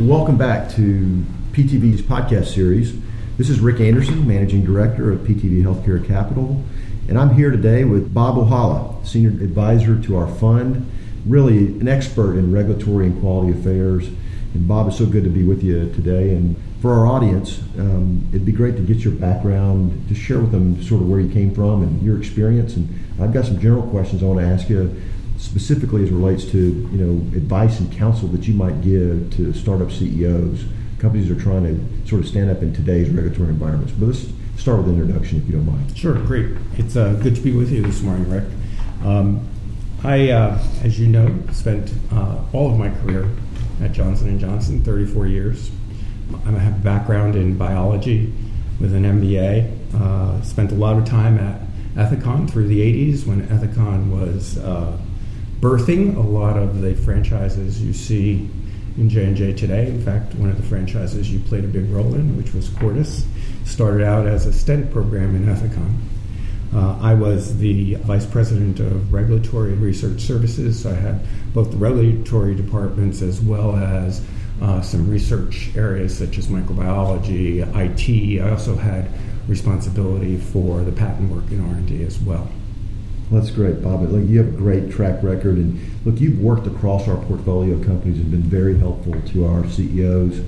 Welcome back to PTV's podcast series. This is Rick Anderson, Managing Director of PTV Healthcare Capital, and I'm here today with Bob O'Holla, Senior Advisor to our fund, really an expert in regulatory and quality affairs. And Bob, it's so good to be with you today. And for our audience, um, it'd be great to get your background, to share with them sort of where you came from and your experience. And I've got some general questions I want to ask you specifically as relates to you know advice and counsel that you might give to startup CEOs, companies that are trying to sort of stand up in today's regulatory environments. But let's start with an introduction, if you don't mind. Sure, great. It's uh, good to be with you this morning, Rick. Um, I, uh, as you know, spent uh, all of my career at Johnson and Johnson, 34 years. I have a background in biology with an MBA. Uh, spent a lot of time at Ethicon through the 80s when Ethicon was uh, birthing a lot of the franchises you see in J&J today. In fact, one of the franchises you played a big role in, which was Cordis, started out as a stent program in Ethicon. Uh, I was the vice president of regulatory research services, so I had both the regulatory departments as well as uh, some research areas such as microbiology, IT. I also had responsibility for the patent work in R&D as well. Well, that's great, Bob. Look, you have a great track record, and look, you've worked across our portfolio companies and been very helpful to our CEOs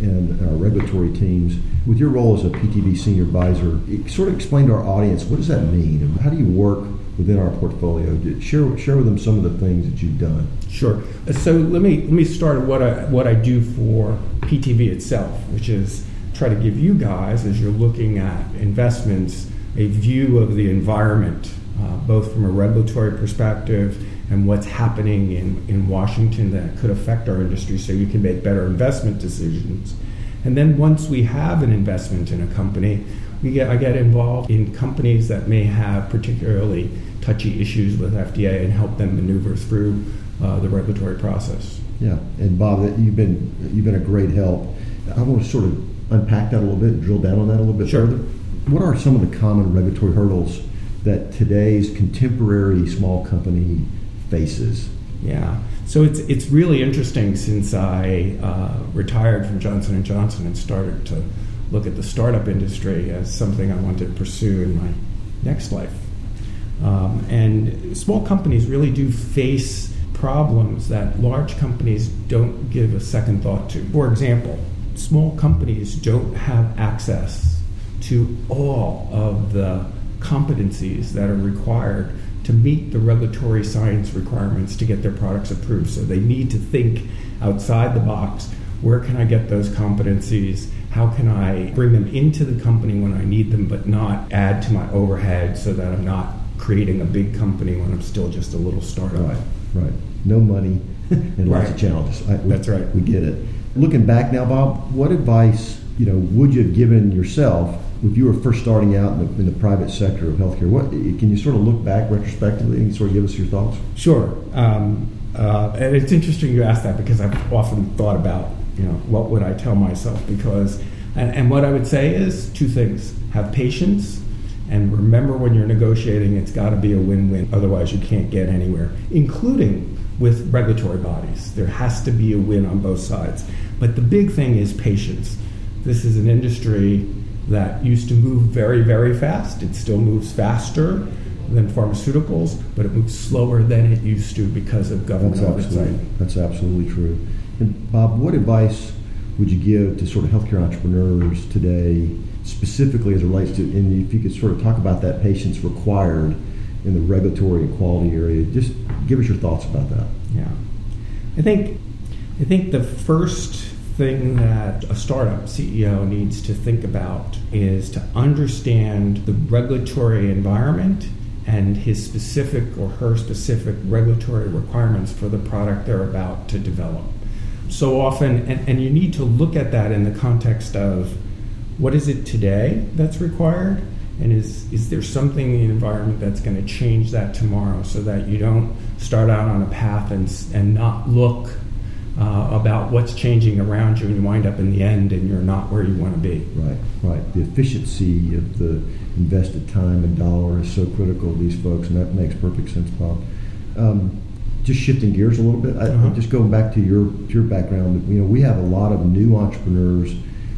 and our regulatory teams. With your role as a PTV senior advisor, sort of explain to our audience what does that mean, and how do you work within our portfolio? Share share with them some of the things that you've done. Sure. So let me let me start what I what I do for PTV itself, which is try to give you guys, as you're looking at investments, a view of the environment uh, both from a regulatory perspective and what's happening in, in Washington that could affect our industry so you can make better investment decisions. And then once we have an investment in a company, we get, I get involved in companies that may have particularly touchy issues with FDA and help them maneuver through uh, the regulatory process. Yeah, and Bob, you've been you've been a great help. I want to sort of unpack that a little bit and drill down on that a little bit sure. further. What are some of the common regulatory hurdles that today's contemporary small company faces. Yeah. So it's it's really interesting since I uh, retired from Johnson and Johnson and started to look at the startup industry as something I wanted to pursue in my next life. Um, and small companies really do face problems that large companies don't give a second thought to. For example, small companies don't have access to all of the competencies that are required to meet the regulatory science requirements to get their products approved. So they need to think outside the box. Where can I get those competencies? How can I bring them into the company when I need them, but not add to my overhead so that I'm not creating a big company when I'm still just a little startup? Right, right. No money and lots right. of challenges. I, we, That's right. We get it. Looking back now, Bob, what advice you know would you have given yourself if you were first starting out in the, in the, private sector of healthcare, what can you sort of look back retrospectively and sort of give us your thoughts? Sure. Um, uh, and it's interesting you ask that because I've often thought about, you know, what would I tell myself? Because, and, and what I would say is two things: have patience, and remember when you're negotiating, it's got to be a win-win. Otherwise, you can't get anywhere, including with regulatory bodies. There has to be a win on both sides. But the big thing is patience. This is an industry that used to move very, very fast. It still moves faster than pharmaceuticals, but it moves slower than it used to because of government that's absolutely, That's absolutely true. And Bob, what advice would you give to sort of healthcare entrepreneurs today, specifically as it relates to, and if you could sort of talk about that patience required in the regulatory and quality area, just give us your thoughts about that. Yeah, I think I think the first thing that a startup CEO needs to think about is to understand the regulatory environment and his specific or her specific regulatory requirements for the product they're about to develop. So often, and, and you need to look at that in the context of what is it today that's required, and is, is there something in the environment that's going to change that tomorrow so that you don't start out on a path and, and not look uh, about what's changing around you, and you wind up in the end and you're not where you want to be. Right, right. The efficiency of the invested time and dollar is so critical to these folks, and that makes perfect sense, Bob. Um, just shifting gears a little bit, I, Uh-huh. just going back to your your background, you know, we have a lot of new entrepreneurs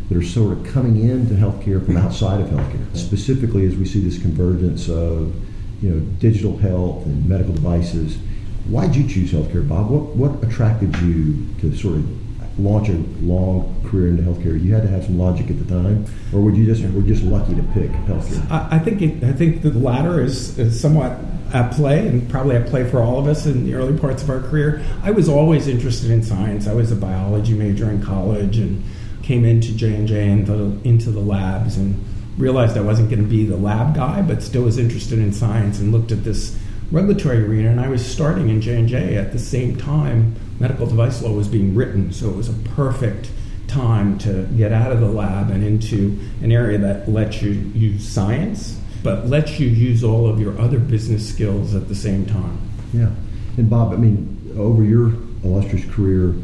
that are sort of coming into healthcare from outside of healthcare. Specifically, as we see this convergence of you know digital health and medical devices. Why did you choose healthcare, Bob? What what attracted you to sort of launch a long career into healthcare? You had to have some logic at the time, or would you just were just lucky to pick healthcare? I, I think it, I think the latter is, is somewhat at play, and probably at play for all of us in the early parts of our career. I was always interested in science. I was a biology major in college, and came into J and J and into the labs, and realized I wasn't going to be the lab guy, but still was interested in science, and looked at this regulatory arena. And I was starting in J and J at the same time medical device law was being written, so it was a perfect time to get out of the lab and into an area that lets you use science, but lets you use all of your other business skills at the same time. Yeah. And Bob, I mean, over your illustrious career,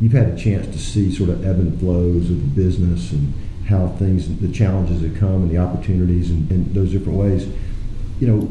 you've had a chance to see sort of ebb and flows of the business and how things, the challenges that come and the opportunities and, and those different ways. You know,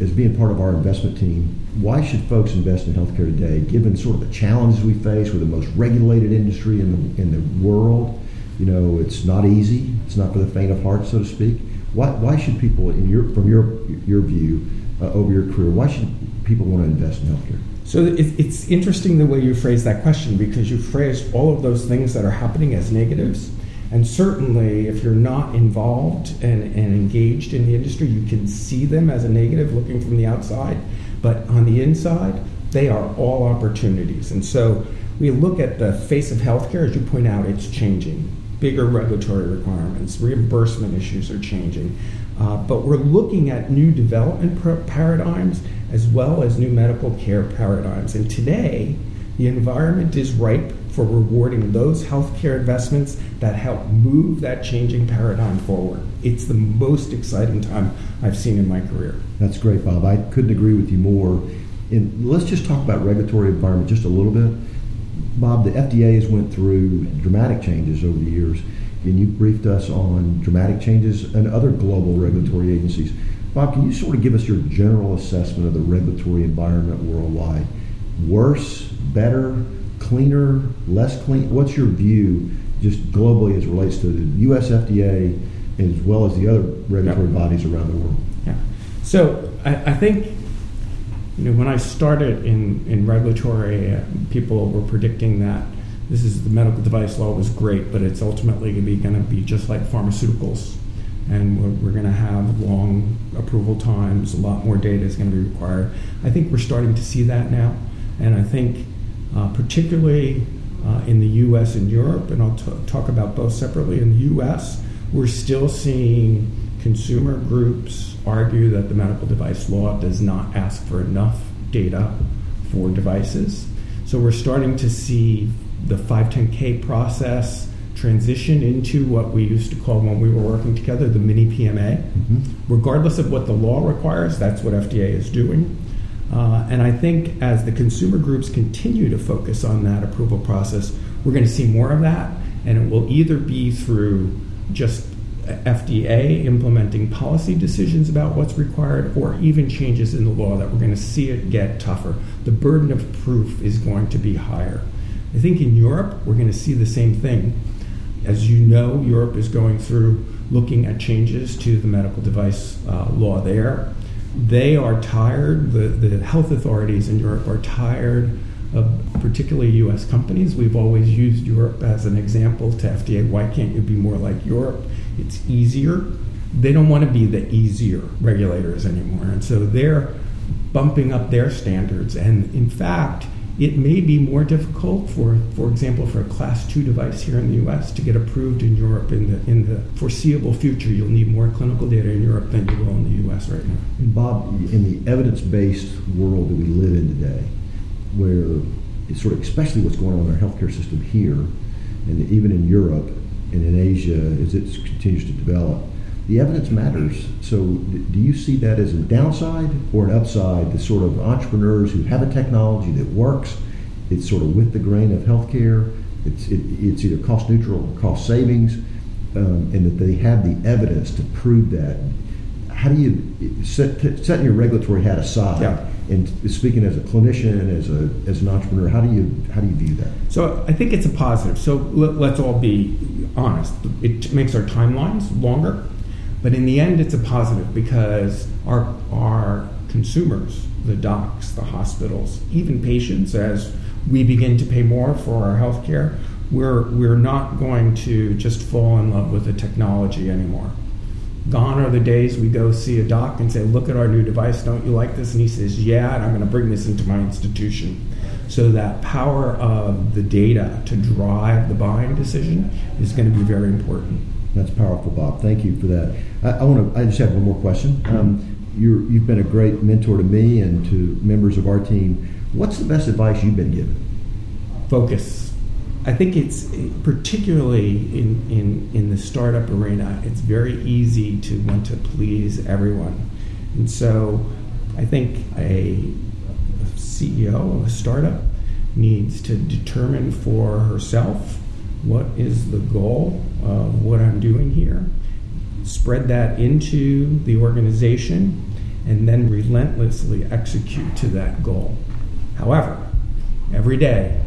as being part of our investment team, why should folks invest in healthcare today, given sort of the challenges we face with the most regulated industry in the, in the world? You know, it's not easy. It's not for the faint of heart, so to speak. Why, why should people, in your, from your, your view uh, over your career, why should people want to invest in healthcare? So it, it's interesting the way you phrase that question because you phrased all of those things that are happening as negatives. And certainly, if you're not involved and, and engaged in the industry, you can see them as a negative looking from the outside. But on the inside, they are all opportunities. And so we look at the face of healthcare, as you point out, it's changing. Bigger regulatory requirements, reimbursement issues are changing. Uh, but we're looking at new development paradigms as well as new medical care paradigms. And today, the environment is ripe for rewarding those healthcare investments that help move that changing paradigm forward. It's the most exciting time I've seen in my career. That's great, Bob. I couldn't agree with you more. And let's just talk about regulatory environment just a little bit. Bob, the FDA has went through dramatic changes over the years, and you briefed us on dramatic changes and other global regulatory agencies. Bob, can you sort of give us your general assessment of the regulatory environment worldwide? Worse, better, cleaner, less clean? What's your view just globally as it relates to the US FDA as well as the other regulatory yeah. bodies around the world? Yeah. So I, I, think you know when I started in, in regulatory, uh, people were predicting that this is the medical device law was great, but it's ultimately going to be going to be just like pharmaceuticals, and we're, we're going to have long approval times. A lot more data is going to be required. I think we're starting to see that now, and I think uh, particularly uh, in the U.S. and Europe, and I'll t- talk about both separately. In the U.S., we're still seeing consumer groups argue that the medical device law does not ask for enough data for devices. So we're starting to see the 510K process transition into what we used to call when we were working together the mini PMA. Mm-hmm. Regardless of what the law requires, that's what FDA is doing. Uh, and I think as the consumer groups continue to focus on that approval process, we're going to see more of that, and it will either be through just FDA implementing policy decisions about what's required, or even changes in the law that we're going to see it get tougher. The burden of proof is going to be higher. I think in Europe, we're going to see the same thing. As you know, Europe is going through looking at changes to the medical device uh, law there they are tired, the, the health authorities in Europe are tired of particularly US companies. We've always used Europe as an example to FDA. Why can't you be more like Europe? It's easier. They don't want to be the easier regulators anymore. And so they're bumping up their standards. And in fact, it may be more difficult for, for example, for a class two device here in the U.S. to get approved in Europe in the in the foreseeable future. You'll need more clinical data in Europe than you will in the U.S. right now. And Bob, in the evidence-based world that we live in today, where it's sort of especially what's going on in our healthcare system here, and even in Europe and in Asia as it continues to develop, the evidence matters. So, do you see that as a downside or an upside The sort of entrepreneurs who have a technology that works? It's sort of with the grain of healthcare. It's it, it's either cost neutral or cost savings, um, and that they have the evidence to prove that. How do you set, setting your regulatory hat aside? Yeah. And speaking as a clinician, as a as an entrepreneur, how do you how do you view that? So I think it's a positive. So let, us all be honest. It makes our timelines longer, but in the end, it's a positive because our our consumers, the docs, the hospitals, even patients, as we begin to pay more for our health care, we're, we're not going to just fall in love with the technology anymore. Gone are the days we go see a doc and say, Look at our new device, don't you like this? And he says, Yeah, and I'm going to bring this into my institution. So, that power of the data to drive the buying decision is going to be very important. That's powerful, Bob. Thank you for that. I, I want to. I just have one more question. Um, you have been a great mentor to me and to members of our team. What's the best advice you've been given? Focus. I think it's particularly in, in, in the startup arena, it's very easy to want to please everyone. And so I think a CEO of a startup needs to determine for herself what is the goal of what I'm doing here, spread that into the organization, and then relentlessly execute to that goal. However, every day,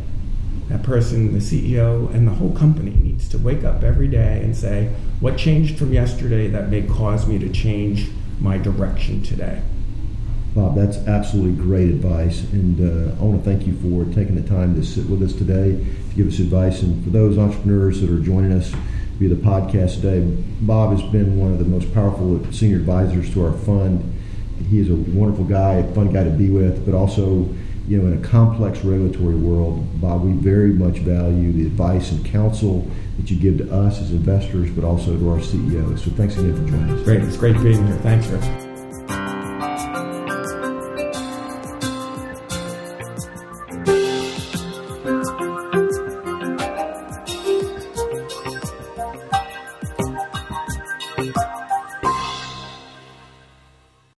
that person, the CEO, and the whole company needs to wake up every day and say, What changed from yesterday that may cause me to change my direction today? Bob, that's absolutely great advice. And uh, I want to thank you for taking the time to sit with us today to give us advice. And for those entrepreneurs that are joining us via the podcast today, Bob has been one of the most powerful senior advisors to our fund. He is a wonderful guy, a fun guy to be with, but also you know, in a complex regulatory world, Bob, we very much value the advice and counsel that you give to us as investors, but also to our CEO. So thanks again for joining us. Great. It's great being here. Thanks, Rich.